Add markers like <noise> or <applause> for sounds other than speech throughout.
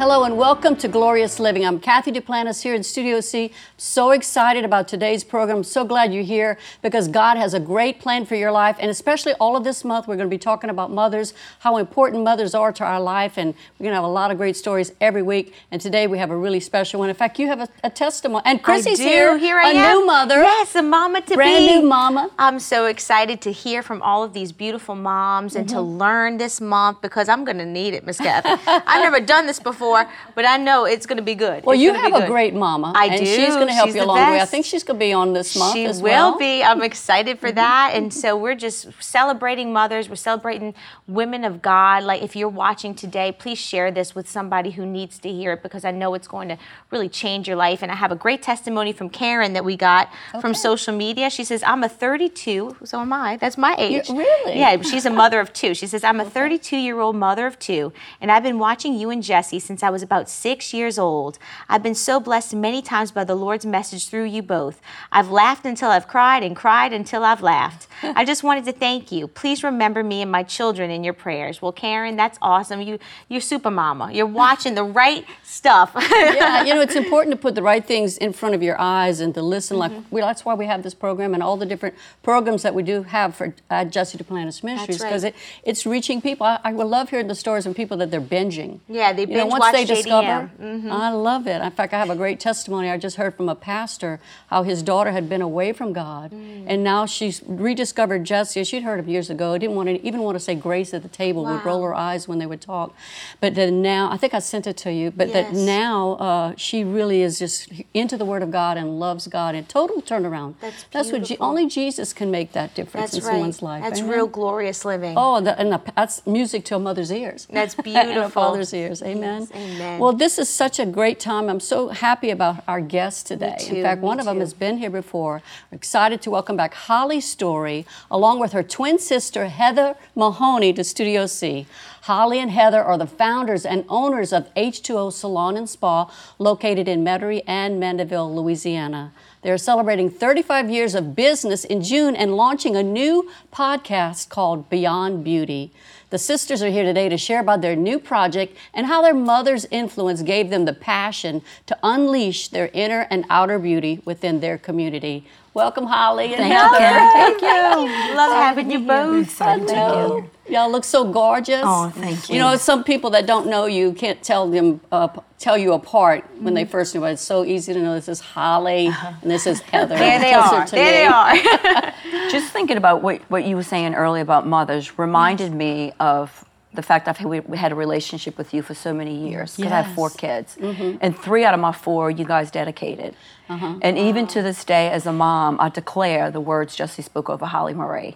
Hello and welcome to Glorious Living. I'm Cathy Duplantis here in Studio C. So excited about today's program. So glad you're here because God has a great plan for your life. And especially all of this month, we're going to be talking about mothers, how important mothers are to our life. And we're going to have a lot of great stories every week. And today we have a really special one. In fact, you have a, a testimony. And Chrissy's here. Here I a am. A new mother. Yes, a mama to Brand be. Brand new mama. I'm so excited to hear from all of these beautiful moms and Mm-hmm. to learn this month because I'm going to need it, Miss Cathy. I've never done this before, but I know it's going to be good. Well, It's you have a good. great mama. I and do. she's going to help She's you along the way. I think she's going to be on this month She as will well. Mm-hmm. be. I'm excited for that. And so we're just celebrating mothers. We're celebrating women of God. Like if you're watching today, please share this with somebody who needs to hear it because I know it's going to really change your life. And I have a great testimony from Karen that we got from social media. She says, I'm a 32, so am I. That's my age. really? Yeah, she's a mother of two. She says, I'm a <laughs> 32 year old mother of two, and I've been watching you and Jesse since I was about six years old. I've been so blessed many times by the Lord's message through you both. I've laughed until I've cried and cried until I've laughed. <laughs> I just wanted to thank you. Please remember me and my children in your prayers. Well, Karen, that's awesome. You, you're super mama. You're watching the right stuff. <laughs> yeah, you know, it's <laughs> important to put the right things in front of your eyes and to listen. Like Mm-hmm. we, that's why we have this program and all the different programs that we do have for uh, Jesse Duplantis Ministries right. because it, it's reaching people. I, I would love hearing the stories from people that they're binging. Yeah, they you know, binge once watch they JDM. discover. Mhm. I love it. In fact, I have a great testimony. I just heard from a pastor how his daughter had been away from God, Mm. and now she's rediscovered Jesse. She'd heard him years ago. Didn't want to even want to say grace at the table. Would roll Wow. her eyes when they would talk, but then now I think I sent it to you. But that now uh, she really is just into the Word of God and loves God and total turnaround. That's what Je- only Jesus can make that difference that's in right. someone's life. That's Amen? real glorious living. Oh, and, the, and the, that's music to a mother's ears. That's <laughs> and a beautiful. father's ears. Amen. Yes, amen. Well, this is such a great time. I'm so happy about our guests today. too, in fact, one of them has been here before. We're excited to welcome back Holli Story, along with her twin sister Heather Mahoney, to Studio C. Holli and Heather are the founders and owners of H2O Salon and Spa, located in Metairie and Mandeville, Louisiana. They're celebrating 35 years of business in June and launching a new podcast called Beyond Beauty. The sisters are here today to share about their new project and how their mother's influence gave them the passion to unleash their inner and outer beauty within their community. Welcome, Holli and Thank Heather. Karen. <laughs> Thank you. Love having you both. Excited to be Hello. here. Y'all look so gorgeous. Oh, thank You you. know, some people that don't know you can't tell them uh, tell you apart when Mm-hmm. they first know. But it's so easy to know this is Holli and this is <laughs> Heather. Uh-huh. There they are. There they are. <laughs> Just thinking about what, what you were saying earlier about mothers reminded me of the fact I've we, we had a relationship with you for so many years because I have four Yes. Mm-hmm. kids, and three out of my four you guys dedicated. Uh-huh. And even to this day, as a mom, I declare the words Jesse spoke over Holly Marie,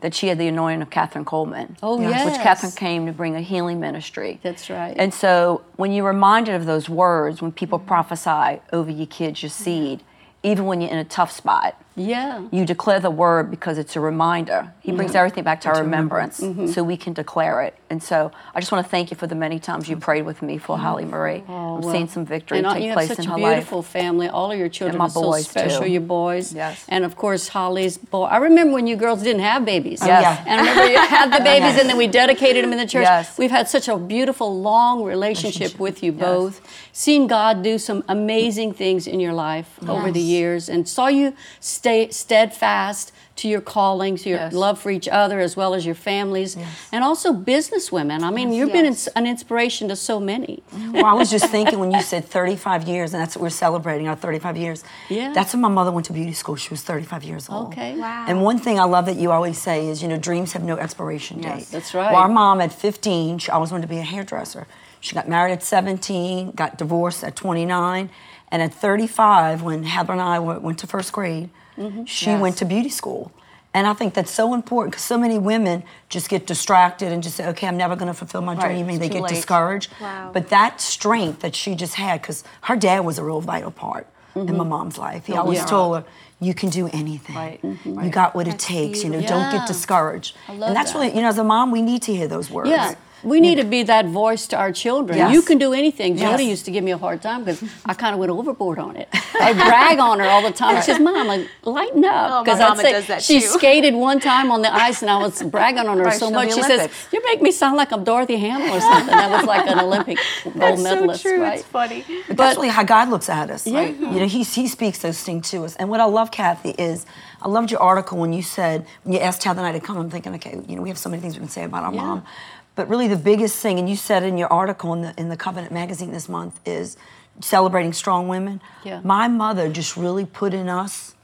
that she had the anointing of Kathryn Kuhlman, Mm-hmm. Oh, which. Catherine came to bring a healing ministry. That's right. And so when you're reminded of those words, when people prophesy over your kids, your seed, even when you're in a tough spot, Yeah. you declare the word because it's a reminder. He brings everything back to our remembrance Mm-hmm. so we can declare it. And so I just want to thank you for the many times you prayed with me for Holly Marie. I'm Oh, well, seeing some victory and take you place have such in a her life. beautiful family. All of your children my are so boys, special. too. Your boys, Yes. and of course Holli's boy. I remember when you girls didn't have babies. Yes. Oh, And I remember you had the <laughs> babies, and then we dedicated them in the church. Yes. We've had such a beautiful, long relationship with you both. Seen God do some amazing things in your life over the years, and saw you stay steadfast to your calling, to your Yes. love for each other as well as your families, and also business women. I mean, you've been Yes. ins- an inspiration to so many. Well, I was just thinking when you said 35 years, and that's what we're celebrating our 35 years. Yeah. That's when my mother went to beauty school. She was 35 years old. Okay. Wow. And one thing I love that you always say is, you know, dreams have no expiration date. Yes, that's right. Well, our mom at 15, she always wanted to be a hairdresser. She got married at 17, got divorced at 29, and at 35, when Heather and I went, went to first grade, Mm-hmm. she Yes. went to beauty school. And I think that's so important because so many women just get distracted and just say, okay, I'm never going to fulfill my Right, dream, and they get late. discouraged. Wow. But that strength that she just had, because her dad was a real vital part in my mom's life. He always yeah. told her, you can do anything. Right, You right. got what it That's takes. You know, beautiful. don't get discouraged. And that's that. really, you know, as a mom, we need to hear those words. Yeah. We need to be that voice to our children. Yes. You can do anything. Yes. Jodi used to give me a hard time because I kind of went overboard on it. <laughs> I brag on her all the time. She says, "Mom, like lighten up." Oh, my I'd say does that she too. skated one time on the ice, and I was bragging on her Right, so much. She says, "You make me sound like I'm Dorothy Hamill or something." That was like an Olympic <laughs> gold medalist, right? It's funny. But that's really how God looks at us. Yeah. You know, he, he speaks those things to us. And what I love, Cathy, is I loved your article when you said, when you asked how the night had come, I'm thinking, okay, you know, we have so many things we can say about our Yeah. mom. But really the biggest thing, and you said in your article in the, in the Covenant magazine this month, is celebrating strong women. Yeah. My mother just really put in us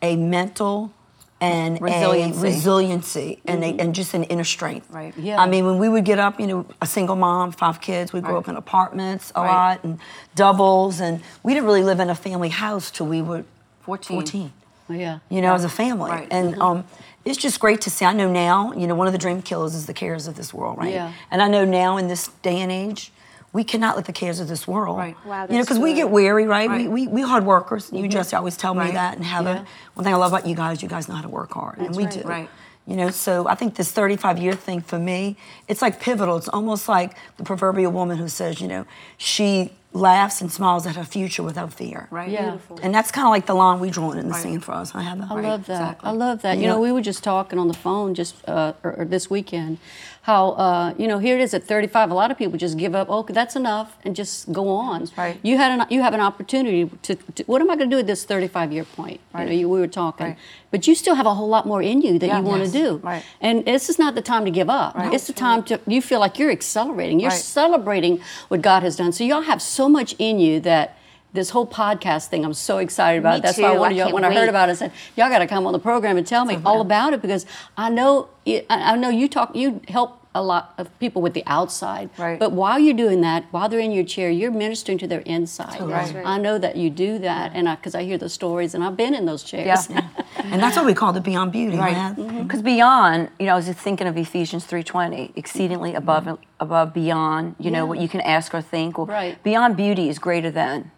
a mental and Resiliency. a resiliency and, a, mm-hmm. and just an inner strength. Right. Yeah. I mean, when we would get up, you know, a single mom, five kids, we grew Right. up in apartments a Right. lot and doubles, and we didn't really live in a family house till we were 14. 14 Oh, yeah. you know, as a family. Right. And um, it's just great to see. I know now, you know, one of the dream killers is the cares of this world, right? Yeah. And I know now in this day and age, we cannot let the cares of this world. Right. Wow, you know, because we get weary, right? Right. We, we, we hard workers. You, Jesse, always tell me Right. that. And Heather, Yeah. one thing I love about you guys, you guys know how to work hard. and we right. do. Right. You know, so I think this 35 year thing for me, it's like pivotal. It's almost like the proverbial woman who says, you know, she laughs and smiles at her future without fear. Right. Yeah. And that's kind of like the line we drawn in the Right. sand for us. I have that. I love that. exactly. I love that. You Yeah. know, we were just talking on the phone just uh, or, or this weekend how uh, you know here it is at 35. A lot of people just give up. Oh, that's enough, and just go on. Right. You had an you have an opportunity to. to what am I going to do at this 35 year point? Right. You know, you, we were talking, Right. but you still have a whole lot more in you that Yeah. you want Yes. to do. Right. And this is not the time to give up. Right. It's the time to. You feel like you're accelerating. You're Right. celebrating what God has done. So y'all have so much in you that. This whole podcast thing, I'm so excited about. Me That's why I wanted I y'all, can't when I heard about it, I said, "Y'all got to come on the program and tell me all about it because I know I know you talk you help a lot of people with the outside, Right. but while you're doing that, while they're in your chair, you're ministering to their inside. Right. right. I know that you do that, and because I, hear the stories, and I've been in those chairs. Yeah. <laughs> And that's what we call the beyond beauty, Right. man. Mm-hmm. Mm-hmm. Because beyond, you know, I was just thinking of Ephesians 3.20, exceedingly above, above, beyond, you know, what you can ask or think. Well, Right. Beyond beauty is greater than.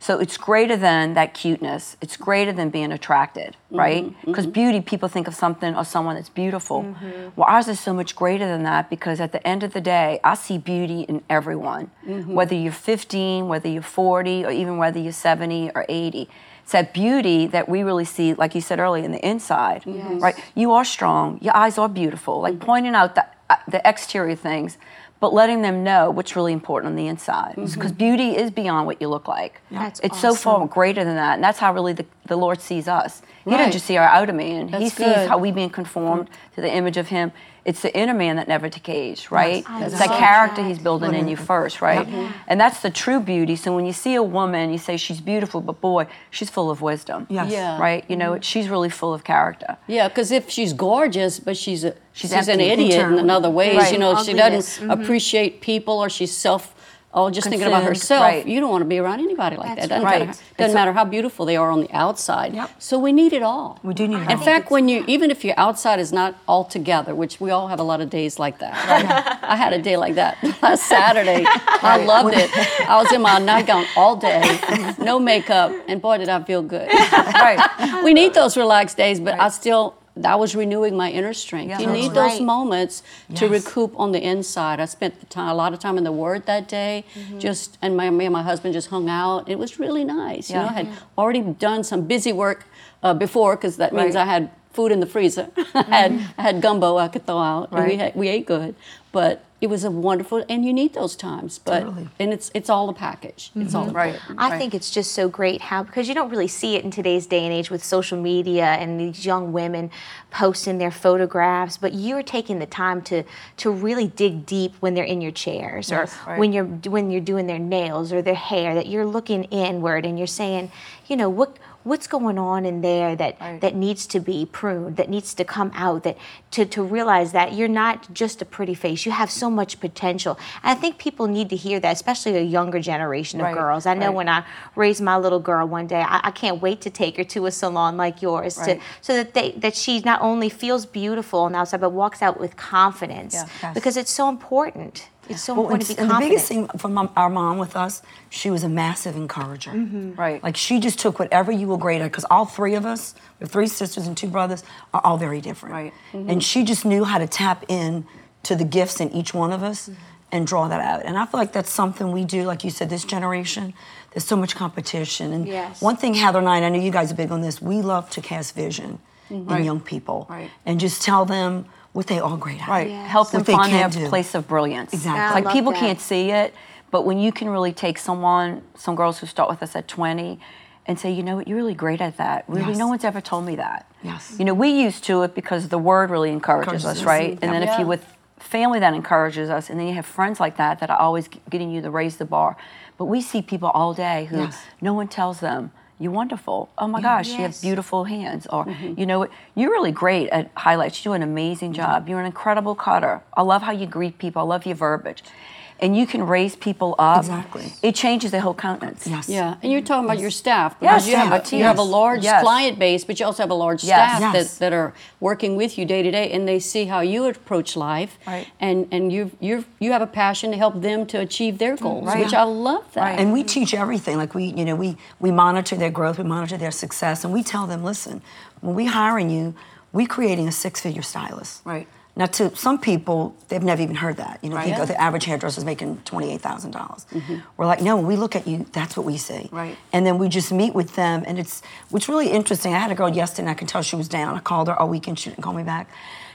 So it's greater than that cuteness. It's greater than being attracted, mm-hmm. right? Mm-hmm. Because beauty, people think of something or someone that's beautiful. Mm-hmm. Well, ours is so much greater than that because at the end of the day, I see beauty in everyone. Whether you're 15, whether you're 40, or even whether you're 70 or 80. It's that beauty that we really see, like you said earlier, in the inside, right? You are strong. Your eyes are beautiful. Like pointing out the, uh, the exterior things, but letting them know what's really important on the inside. Mm-hmm. Because beauty is beyond what you look like. That's it's so far greater than that. And that's how really the, the Lord sees us. He Right. doesn't just see our outer man, He sees good. how we being conformed mm-hmm. to the image of Him. It's the inner man that never decays, right? That's it's that so character right. He's building in you first, right? And that's the true beauty. So when you see a woman, you say she's beautiful, but boy, she's full of wisdom. Yes. Yeah. Right? You know, mm-hmm. she's really full of character. Yeah, because if she's gorgeous, but she's a she's, She's an empty idiot in internally. another ways, Right. you know, she doesn't mm-hmm. appreciate people or she's self. Oh, just thinking about herself. right. You don't want to be around anybody like That's that. Doesn't, right. matter, doesn't matter how beautiful they are on the outside. Yep. So we need it all. We do need it In all. fact, when you even if your outside is not all together, which we all have a lot of days like that. <laughs> I had a day like that <laughs> last Saturday. I loved it. I was in my nightgown all day, no makeup, and boy, did I feel good. <laughs> right. we need those relaxed days, but I still I was renewing my inner strength. Yeah. you need those right. moments to recoup on the inside. I spent the time, a lot of time in the Word that day, just and my, me and my husband just hung out. It was really nice. You know, I had already done some busy work uh, before because that means Right. I had food in the freezer. <laughs> I had mm-hmm. I had gumbo I could throw out, and we had, we ate good. But it was a wonderful, and you need those times. But Totally. and it's it's all a package. It's all mm-hmm. Right. important. I right. think it's just so great how because you don't really see it in today's day and age with social media and these young women posting their photographs, but you're taking the time to to really dig deep when they're in your chairs or right. when you're when you're doing their nails or their hair that you're looking inward and you're saying, you know, what what's going on in there that Right. that needs to be pruned, that needs to come out, that to, to realize that you're not just a pretty face. You have so much potential. And I think people need to hear that, especially a younger generation of Right, girls. I know right. when I raise my little girl one day, I, I can't wait to take her to a salon like yours to, so that they that she not only feels beautiful on the outside, but walks out with confidence. Yeah. Yes. Because it's so important. It's so Well, important and, to be and the biggest thing from mom, our mom with us, she was a massive encourager. Mm-hmm. Right. Like she just took whatever you were great at, because all three of us, we have three sisters and two brothers, are all very different. Right. Mm-hmm. And she just knew how to tap in to the gifts in each one of us mm-hmm. and draw that out. And I feel like that's something we do, like you said, this generation. There's so much competition. And Yes. one thing Heather and I, and I know you guys are big on this, we love to cast vision in Right. young people. Right. And just tell them what they all great at. Right. Yes. Help them find their do. place of brilliance. Exactly. I Like people that. can't see it, but when you can really take someone, some girls who start with us at 20, and say, you know what, you're really great at that. Really, Yes. no one's ever told me that. Yes. You know, we used to it because the word really encourages Encourages us, us. right? And then if you with family that encourages us, and then you have friends like that that are always getting you to raise the bar. But we see people all day who Yes. no one tells them. You're wonderful. Oh my gosh, you have beautiful hands. Or, mm-hmm. you know what, you're really great at highlights. You do an amazing mm-hmm. job. You're an incredible cutter. I love how you greet people. I love your verbiage. And you can raise people up. Exactly. It changes the whole countenance. Yes. Yeah, and you're talking about your staff. Yes, because you, have yeah, a, you have a large yes. client base, but you also have a large Yes. staff Yes. that, that are working with you day to day, and they see how you approach life, Right. and and you you you have a passion to help them to achieve their goals, Right. which I love that. Right. And we teach everything. Like we, you know, we we monitor their growth, we monitor their success, and we tell them, listen, when we hiring you, we creating a six-figure stylist. Right. Now, to some people, they've never even heard that. You know, Right. the average hairdresser's making twenty-eight thousand dollars. Mm-hmm. We're like, no, when we look at you, that's what we see. Right. And then we just meet with them, and it's what's really interesting. I had a girl yesterday, and I can tell she was down. I called her all weekend, she didn't call me back,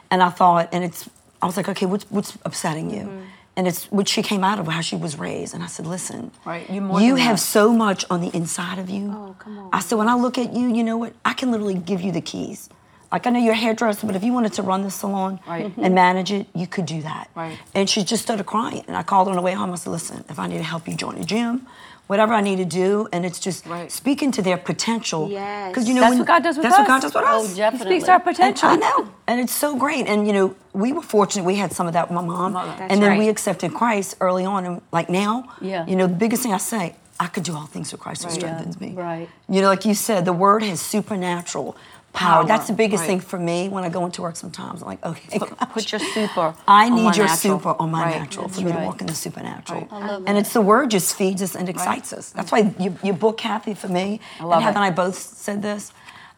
and I thought, and it's, I was like, okay, what's what's upsetting you? Mm-hmm. And it's what she came out of, how she was raised. And I said, listen, Right, more you have that. so much on the inside of you. Oh, come on. I said, when I look at you, you know what? I can literally give you the keys. Like I know you're a hairdresser, but if you wanted to run the salon Right. and manage it, you could do that. Right. And she just started crying. And I called her on the way home. I said, listen, if I need to help you join the gym, whatever I need to do, and it's just Right. speaking to their potential. Yes. Because you know That's when- what God does with that's us. That's what God does with Oh, us. He definitely. speaks our And potential. I know, and it's so great. And you know, we were fortunate. We had some of that with my mom, That's and then we accepted Christ early on. And like now, Yeah. you know, the biggest thing I say, I could do all things through Christ who Right. strengthens Yeah, me. right. You know, like you said, the word has supernatural That's the biggest right. thing for me when I go into work. Sometimes I'm like, okay, Put- <laughs> put your super I need your natural. super on my Right. natural for me to walk in the supernatural. Right. I love and that. it's the word just feeds us and excites us. That's why you, your book, Cathy, for me, love and Heather and I both said this.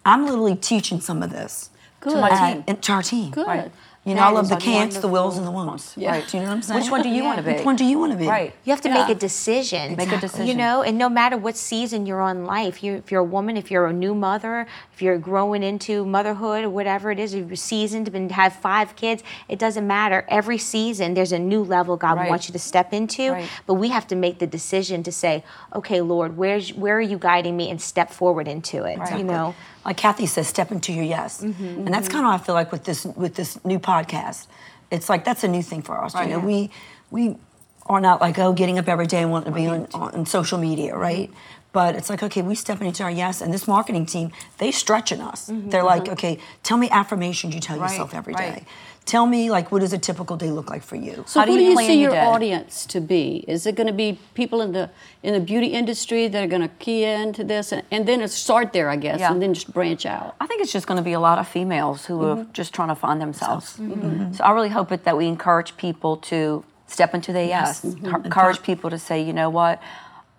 I'm literally teaching some of this Good. my team. and to our team. Good. Right. You know, I love the cants, the wills, and the won'ts. Yeah. Do you know what I'm saying? Which one do you want to <laughs> be? Which one do you want to be? Right. You have to Yeah. make a decision. Make a decision. You know, and no matter what season you're on life, you, if you're a woman, if you're a new mother, if you're growing into motherhood or whatever it is, if you're seasoned and have five kids, it doesn't matter. Every season, there's a new level God Right. wants you to step into. Right. But we have to make the decision to say, okay, Lord, where's where are you guiding me, and step forward into it. Right. You know. Like Cathy says, step into your yes. Mm-hmm. And that's kind of how I feel like with this with this new podcast. It's like that's a new thing for us. Right. You know, we we are not like oh getting up every day and wanting to be on, on social media, right? But it's like okay, we step into our yes, and this marketing team they stretching us. They're like okay, tell me affirmations you tell Mm-hmm. Right, yourself every day. Tell me like what does a typical day look like for you? So How do who do you you plan see your your audience to be? Is it going to be people in the in the beauty industry that are going to key into this, and, and then start there, I guess, Yeah. and then just branch out? I think it's just going to be a lot of females who are Mm-hmm. just trying to find themselves. So I really hope it, that we encourage people to step into their yes. Mm-hmm. Encourage people to say, you know what,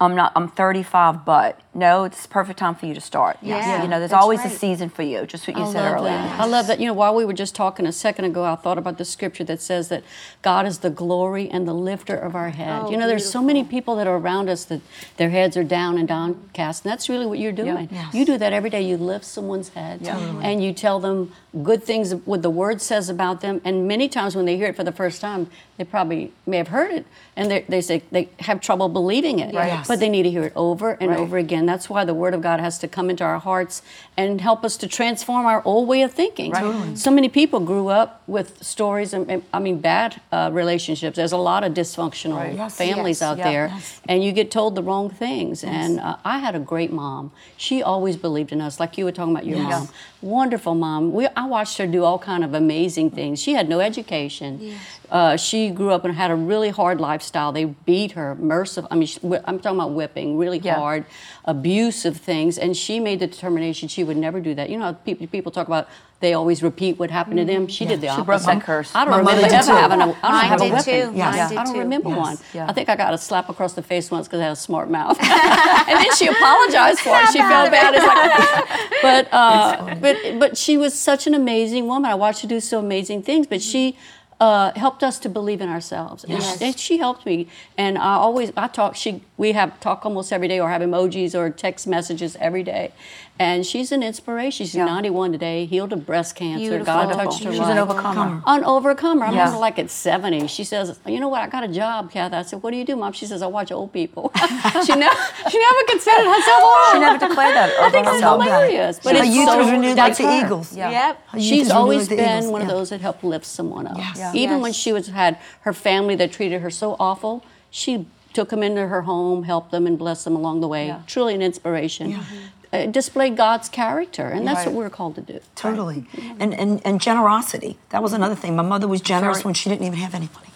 I'm not. I'm 35, but no, it's the perfect time for you to start. Yeah, you know, there's that's always right. a season for you. Just what you I said earlier. that. I love that. You know, while we were just talking a second ago, I thought about the scripture that says that God is the glory and the lifter of our head. Oh, you know, there's so many people that are around us that their heads are down and downcast, and that's really what you're doing. Yes. You do that every day. You lift someone's head, and you tell them good things what the Word says about them. And many times when they hear it for the first time, they probably may have heard it, and they, they say they have trouble believing it. Right. Yes. But they need to hear it over and Right. over again. That's why the Word of God has to come into our hearts and help us to transform our old way of thinking. Right. Totally. So many people grew up with stories, and, and- I mean, bad uh, relationships. There's a lot of dysfunctional Right. Yes. families Yes. out Yeah. there, Yes. and you get told the wrong things. And uh, I had a great mom. She always believed in us, like you were talking about your Yes. mom. Wonderful mom. We, I watched her do all kind of amazing things. She had no education. Uh, she grew up and had a really hard lifestyle. They beat her, merciful. I mean, she, I'm talking about whipping, really Yeah. hard, abusive things. And she made the determination she would never do that. You know, how people, people talk about they always repeat what happened to them. She did the She opposite. broke that curse. I don't My remember ever too. having a. I don't Mine have a did too. Yes. Mine did I don't remember Yes. one. Yeah. I think I got a slap across the face once because I had a smart mouth, <laughs> and then she apologized for it. She felt bad. It's like, <laughs> but uh, but but she was such an amazing woman. I watched her do so amazing things. But she uh, helped us to believe in ourselves. And Yes. she- And she helped me. And I always, I talk, she, we have talk almost every day or have emojis or text messages every day. And she's an inspiration. She's 91 today, healed of breast cancer. God touched her She's life. an overcomer. An overcomer. I Yeah. remember like at 70, she says, You know what? I got a job, Cathy. I said, What do you do, Mom? She says, I watch old people. <laughs> she, never, she never considered herself old. She never declared that I think it's hilarious. But Her it's youth so, was renewed like that's the eagles. Yeah. Yep. She's always been eagles. one of Yeah. those that helped lift someone up. Yes. Yeah. Even Yes. when she was had her family that treated her so awful, she took them into her home, helped them, and blessed them along the way. Yeah. Truly an inspiration. Mm-hmm. Uh, displayed God's character, and that's Right. what we're called to do. Totally. And, and and generosity. That was another thing. My mother was generous Very- when she didn't even have any money.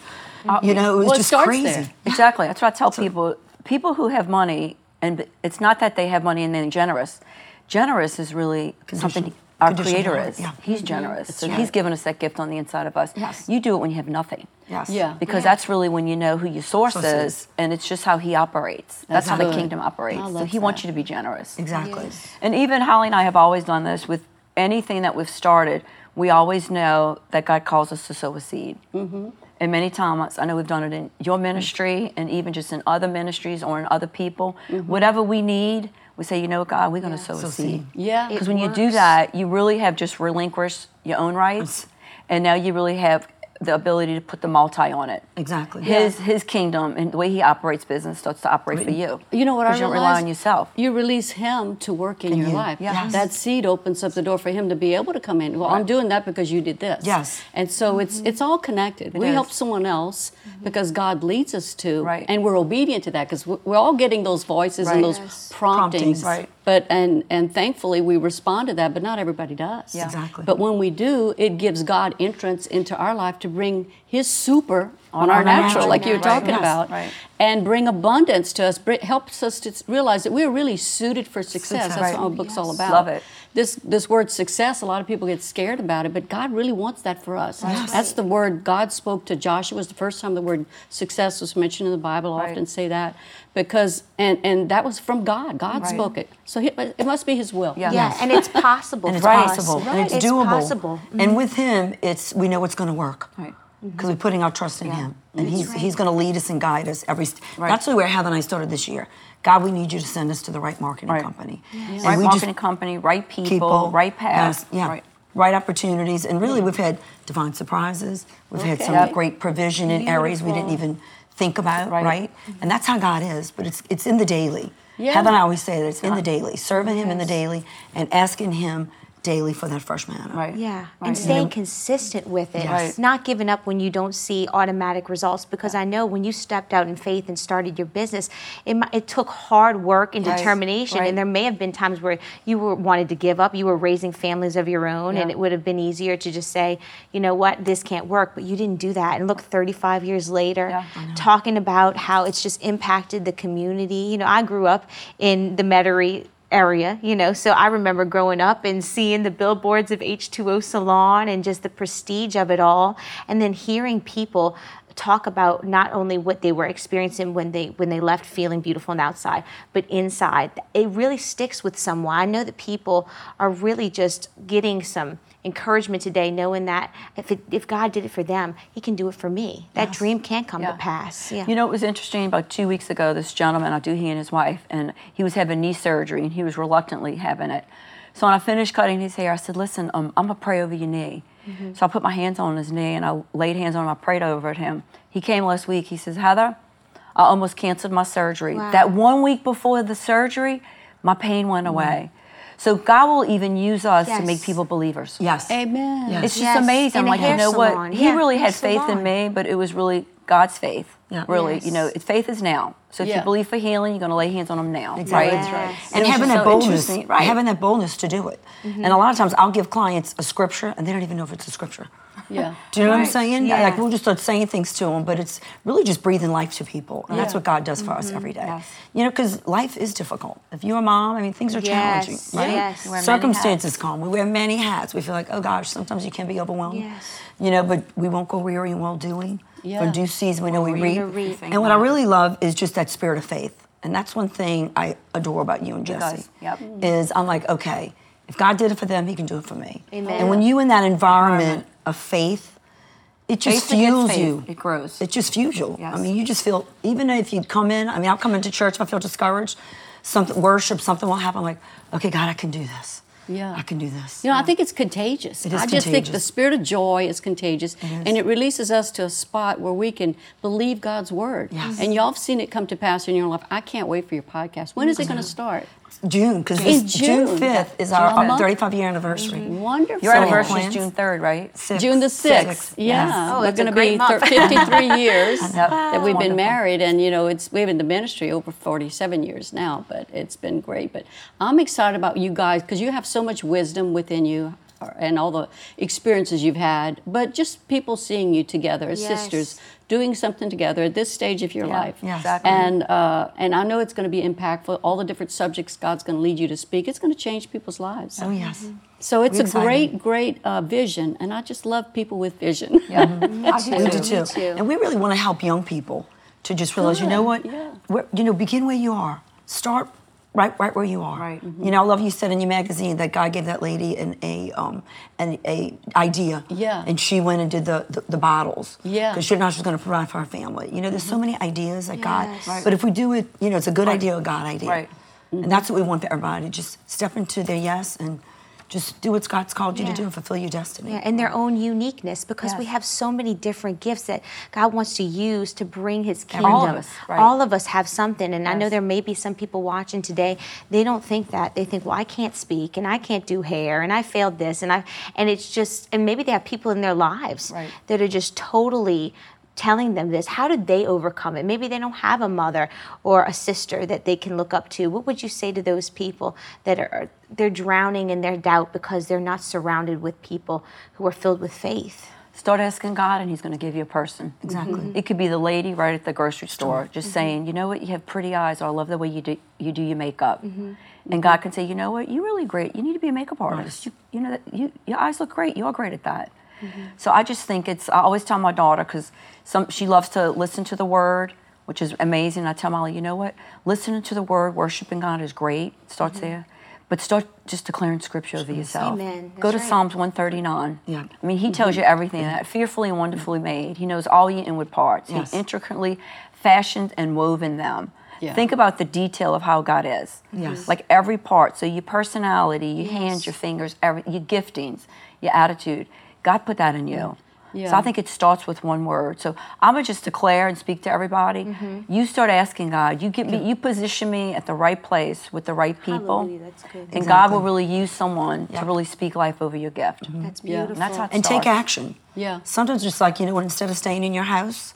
you know, it was Well, it just starts crazy. there. <laughs> Exactly. That's what I tell people. People who have money, and it's not that they have money and they're generous. Generous is really something Condition- our Creator is. yeah. He's generous. So right. He's given us that gift on the inside of us. Yes. You do it when you have nothing. Yes. Yeah. Because that's really when you know who your source Source is, is. and it's just how He operates. That's, how the kingdom operates. So love He wants you to be generous. Exactly. And even Holli and I have always done this with anything that we've started. We always know that God calls us to sow a seed. Mm-hmm. And many times, I know we've done it in your ministry and even just in other ministries or in other people. Whatever we need, we say, you know, God, we're going to sow Sow a seed. seed. Yeah. Because It when you do that, you really have just relinquished your own rights, and now you really have the ability to put the multi on it. Exactly. His his kingdom and the way he operates business starts to operate for you. You know what I Because you don't rely on yourself. You release him to work in, In your you, life. yes. That seed opens up the door for him to be able to come in. Well, I'm doing that because you did this. Yes. And so it's mm-hmm. it's all connected. we is. help someone else mm-hmm. because God leads us to, Right. and we're obedient to that because we're all getting those voices and those Yes. promptings. Promptings. Right. But and and thankfully we respond to that, but not everybody does. Yeah. Exactly. But when we do, it gives God entrance into our life to bring His super on, On our our natural, natural, like you were right. talking Yes. about, Right. and bring abundance to us. Br- helps us to realize that we're really suited for success. Success. That's Right. what my book's all about. Love it. This this word success, a lot of people get scared about it, but God really wants that for us. That's the word God spoke to Joshua. It was the first time the word success was mentioned in the Bible. I Right. often say that because and and that was from God. God Right. spoke it, so he, it must be His will. Yeah. Yeah, Yes. and it's <laughs> possible. and it's for us. possible and Right. it's doable possible. and mm-hmm. with him it's we know it's going to work Right. Mm-hmm. because we're putting our trust in him and he's right. he's going to lead us and guide us every st- Right. that's really where heather and i started this year god we need you to send us to the right marketing Right. company Right marketing company, right people, people right path. yes, yeah Right. right opportunities and really we've had divine surprises we've had some Yep. great provision in areas we didn't even think about right, Right. Mm-hmm. and that's how god is but it's it's in the daily Yeah. heather and i always say that it's in the uh-huh. daily serving him in the daily and asking him daily for that fresh manna Right. Yeah, Right. and staying consistent with it, Yes. not giving up when you don't see automatic results. Because I know when you stepped out in faith and started your business, it, it took hard work and Right. determination. Right. And there may have been times where you were wanted to give up. You were raising families of your own, and it would have been easier to just say, you know what, this can't work. But you didn't do that. And look, 35 years later, Yeah. talking about how it's just impacted the community. You know, I grew up in the Metairie area, you know, so I remember growing up and seeing the billboards of H2O Salon and just the prestige of it all, and then hearing people talk about not only what they were experiencing when they when they left feeling beautiful the outside but inside. It really sticks with someone. I know that people are really just getting some encouragement today knowing that if it, if god did it for them he can do it for me that dream can come Yeah. to pass yeah You know, it was interesting. About two weeks ago, this gentleman, I do he and his wife, and he was having knee surgery, and he was reluctantly having it. So when I finished cutting his hair, I said, "Listen, um, I'm gonna pray over your knee." So I put my hands on his knee, and I laid hands on him. I prayed over him. He came last week. He says, "Heather, I almost canceled my surgery. Wow. That one week before the surgery, my pain went away." So God will even use us to make people believers. yes Amen. Yes. It's just Yes, amazing. in a like you know salon. what? He Yeah, really hair had faith in me, but it was really God's faith. Yeah. Really, Yes. you know, it- faith is now. So if Yeah. you believe for healing, you're going to lay hands on them now, Exactly. right? That's right. And and having that so boldness, right? having that boldness to do it. Mm-hmm. And a lot of times, I'll give clients a scripture, and they don't even know if it's a scripture. Yeah. Do you know what I'm saying? Yeah. Like we'll just start saying things to them, but it's really just breathing life to people, and that's what God does for us every mm-hmm. day. Yes. You know, because life is difficult. If you're a mom, I mean, things are Yes. challenging, right? Yes. We wear many Circumstances come. We wear many hats. We feel like, oh gosh, sometimes you can be overwhelmed. Yes. You know, but we won't go weary in well doing. Yeah. For due season, we know we reap reap. we reap. And what I really love is just that spirit of faith, and that's one thing I adore about you and Jesse. yep. Is I'm like, okay, if God did it for them, He can do it for me. Amen. And when you in that environment of faith, it just Faith fuels you. It grows. It just fuels you. Yes. I mean, you just feel even if you come in. I mean, I'll come into church I feel discouraged. Something worship, something will happen. I'm like, okay, God, I can do this. Yeah. I can do this. You know, I think it's contagious. It is I just think the spirit of joy is contagious, is. and it releases us to a spot where we can believe God's word. Yes. And y'all have seen it come to pass in your life. I can't wait for your podcast. When is it going to start? June because June June. fifth is our, our 35 year anniversary. Mm-hmm. Wonderful. Your anniversary is June 3rd, right? June the 6th. Six, Yeah. yes. Oh, it's going to be thir- 53 <laughs> years Yep. that we've been Wonderful. married. And, you know, it's we've been in the ministry over 47 years now, but it's been great. But I'm excited about you guys because you have so much wisdom within you and all the experiences you've had. But just people seeing you together as Yes. sisters, doing something together at this stage of your Yeah, life. yes. exactly. And, uh, and I know it's going to be impactful. All the different subjects God's going to lead you to speak, it's going to change people's lives. Oh yes. So it's We're a excited. great, great uh, vision, and I just love people with vision. Yeah. <laughs> We do too. too. And we really want to help young people to just realize, you know what? yeah. Where, you know, begin where you are. Start right, right where you are. Right. Mm-hmm. You know, I love you said in your magazine that God gave that lady an a um an a idea. Yeah. And she went and did the the, the bottles. Yeah. Because she knows she's going to provide for her family. You know, there's so mm-hmm. many ideas that Yes. God. Right. But if we do it, you know, it's a good idea, a God idea. Right. And mm-hmm. that's what we want for everybody. Just step into their yes and just do what God's called you Yeah. to do and fulfill your destiny. Yeah, and their own uniqueness because we have so many different gifts that God wants to use to bring His kingdom. All of us, right. All of us have something, and I know there may be some people watching today. They don't think that. They think, "Well, I can't speak, and I can't do hair, and I failed this, and I," and it's just, and maybe they have people in their lives Right. that are just totally telling them this how did they overcome it maybe they don't have a mother or a sister that they can look up to what would you say to those people that are they're drowning in their doubt because they're not surrounded with people who are filled with faith Start asking God, and He's going to give you a person. Exactly. Mm-hmm. It could be the lady right at the grocery store, just mm-hmm. saying, you know what, you have pretty eyes, or I love the way you do you do your makeup. Mm-hmm. And God can say, you know what, you're really great. You need to be a makeup artist. You, you know, that you your eyes look great. You're great at that. So I just think it's. I always tell my daughter because some she loves to listen to the Word, which is amazing. I tell Molly, you know what, listening to the Word, worshiping God is great. It starts mm-hmm. there. But start just declaring scripture over yourself. Amen. Go to right. Psalms 139. Yeah. I mean, he tells mm-hmm. you everything. That fearfully and wonderfully made. He knows all your inward parts. Yes. He intricately fashioned and woven them. Yeah. Think about the detail of how God is. Yes. Like every part. So your personality, your hands, your fingers, every, your giftings, your attitude. God put that in you. So I think it starts with one word. So I'm gonna just declare and speak to everybody. Mm-hmm. You start asking God. You get me. You position me at the right place with the right people, Hallelujah, that's good. and God will really use someone Yeah. to really speak life over your gift. that's Yeah. beautiful And that's how it and take action. Yeah. Sometimes just like you know, what, instead of staying in your house,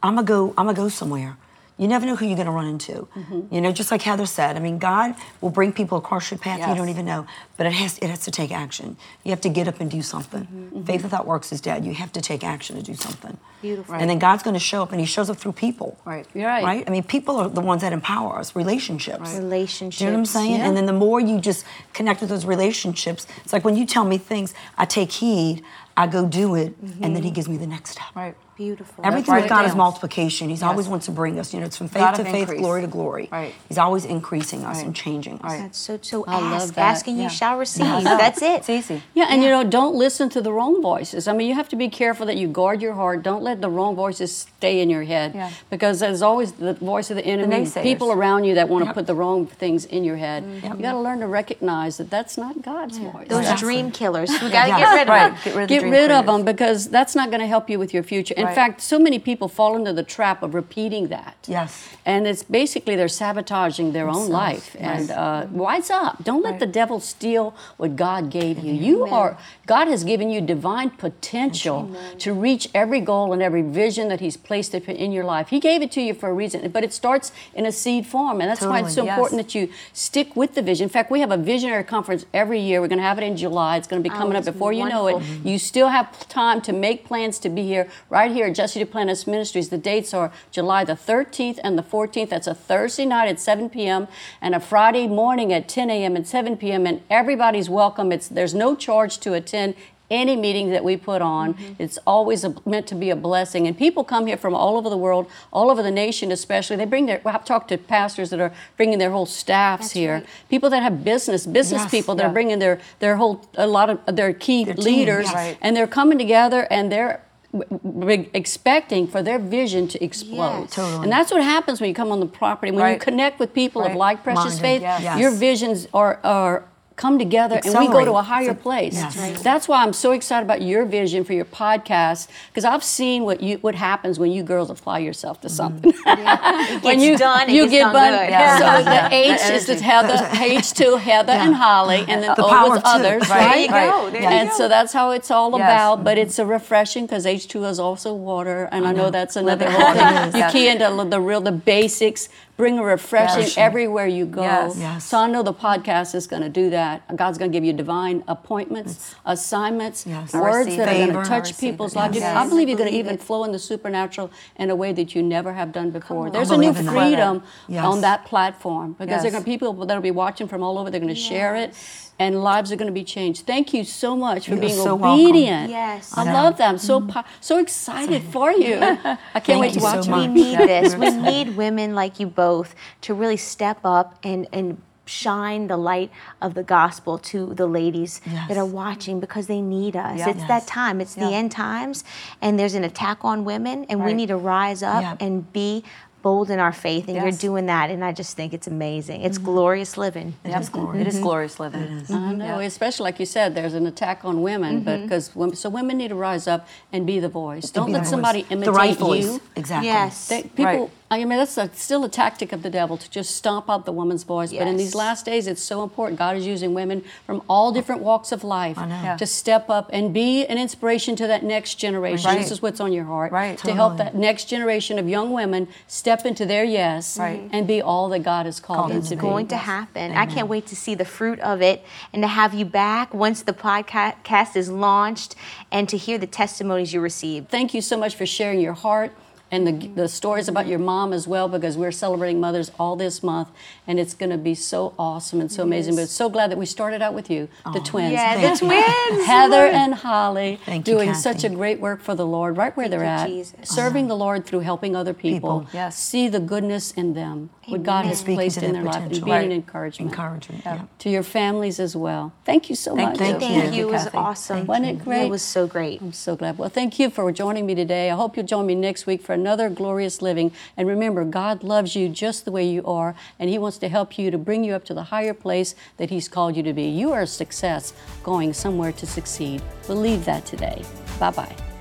I'm gonna go. I'm gonna go somewhere. You never know who you're gonna run into. Mm-hmm. You know, just like Heather said. I mean, God will bring people across your path you don't even know. But it has it has to take action. You have to get up and do something. Mm-hmm. Mm-hmm. Faith without works is dead. You have to take action to do something. Beautiful. And then God's gonna show up, and He shows up through people. Right. You're right. Right. I mean, people are the ones that empower us. Relationships. relationships Do you know what I'm saying? Yeah. And then the more you just connect with those relationships, it's like when you tell me things, I take heed, I go do it, and then he gives me the next step. Right. Beautiful Everything with it God is multiplication. He's Yes. always wants to bring us, you know, it's from faith God to of faith, increase. glory to glory. Right. He's always increasing us Right. and changing us. Right. that's so so I love ask that. asking you shall receive Yeah. <laughs> that's it It's easy. Yeah, and you know, don't listen to the wrong voices. I mean, you have to be careful that you guard your heart. Don't let the wrong voices stay in your head. Yeah. Because there's always the voice of the enemy, naysayers. people around you that want to Yep. put the wrong things in your head. Mm-hmm. You got to learn to recognize that that's not God's voice. those Exactly. dream killers we got to get rid of them Get rid of Get rid of them because that's not going to help you with your future. In Right. fact, so many people fall into the trap of repeating that. Yes. And it's basically they're sabotaging their own life. And uh, wise up. Don't let Right. the devil steal what God gave you. You are God has given you divine potential to reach every goal and every vision that He's placed in your life. He gave it to you for a reason, but it starts in a seed form, and that's why it's so yes. important that you stick with the vision. In fact, we have a visionary conference every year. We're going to have it in July. It's going to be Oh, coming up that's before you know it. wonderful. You still have time to make plans to be here right here at Jesse Duplantis Ministries. The dates are July the 13th and the 14th. That's a Thursday night at 7 p.m. and a Friday morning at 10 a.m. and 7 p.m. And everybody's welcome. It's there's no charge to attend any meeting that we put on. Mm-hmm. It's always a, meant to be a blessing. And people come here from all over the world, all over the nation especially. They bring their, I've talked to pastors that are bringing their whole staffs That's here. right. People that have business, business Yes, people that are bringing their, their whole, a lot of their key Their team, leaders. Right. and they're coming together and they're expecting for their vision to explode. Yes. Totally. And that's what happens when you come on the property. When you connect with people of like precious Minded, faith, yes. your visions are, are come together and we go to a higher place. Yes. Right. That's why I'm so excited about your vision for your podcast because I've seen what you what happens when you girls apply yourself to something. Mm-hmm. <laughs> It when you done, you get done good. Yeah. So the Yeah. H The is the. Heather, H to Heather and Holli, and then The O was others, Right? There you go. There you And go. so that's how it's all Yes. about. But mm-hmm. it's a refreshing because H2 is also water, and I know that's another whole water. <laughs> thing. You key into the real the basics. Bring a refreshing Yes. everywhere you go. Yes. Yes. So I know the podcast is going to do that. God's going to give you divine appointments, assignments, Yes. I words receive that are going to touch people's it. lives. Yes. I believe you're going to even it. flow in the supernatural in a way that you never have done before. There's a new believe in that. freedom Yes. on that platform because there are Yes. going to be people that will be watching from all over. They're going to share it. And lives are going to be changed. Thank you so much for You're being so welcome. obedient. Yes. I I love that. I'm so mm-hmm. po- so excited for you. <laughs> I can't wait to you so watch much. it. We need this. We need women like you both to really step up and and shine the light of the gospel to the ladies Yes. that are watching because they need us. Yeah. It's Yes. that time. It's the end times and there's an attack on women and we need to rise up Yeah. and be bold in our faith and you're doing that and I just think it's amazing. It's mm-hmm. glorious living. Yep. is glorious. It is mm-hmm. glorious living. Mm-hmm. I know, especially like you said, there's an attack on women, but because women, so women need to rise up and be the voice. Don't let the somebody voice. imitate the right voice. you. Exactly. Yes. They, people, Right. I mean, that's a, still a tactic of the devil to just stomp out the woman's voice. But in these last days, it's so important. God is using women from all different walks of life Yeah. to step up and be an inspiration to that next generation. Right. This is what's on your heart. Right. To help that next generation of young women step into their yes Right. and be all that God has called, them to be. It's going to happen. I can't wait to see the fruit of it and to have you back once the podcast is launched and to hear the testimonies you receive. Thank you so much for sharing your heart and the, the stories about your mom as well because we're celebrating mothers all this month and it's going to be so awesome and so amazing but so glad that we started out with you the twins Yeah, Thank the you. twins. heather and holli Thank doing Cathy. such a great work for the lord right where Thank they're you, at Jesus. serving uh-huh. the lord through helping other people, People. Yes. see the goodness in them what god has Speaking placed in their their life and potential. being an encouragement Encouragement. Yeah. to your families as well thank you so Thank much you. Thank, Thank you. you, It was Cathy. awesome. Wasn't it great? It was so great. I'm so glad. Well, thank you for joining me today. I hope you'll join me next week for another glorious living. And remember, God loves you just the way you are, and He wants to help you to bring you up to the higher place that He's called you to be. You are a success going somewhere to succeed. Believe that today. Bye bye.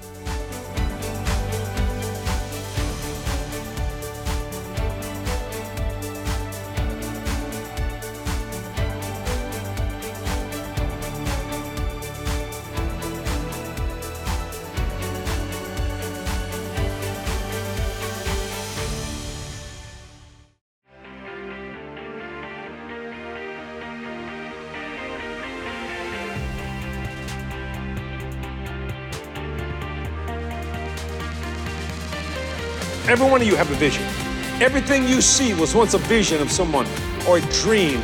Every one of you have a vision. Everything you see was once a vision of someone or a dream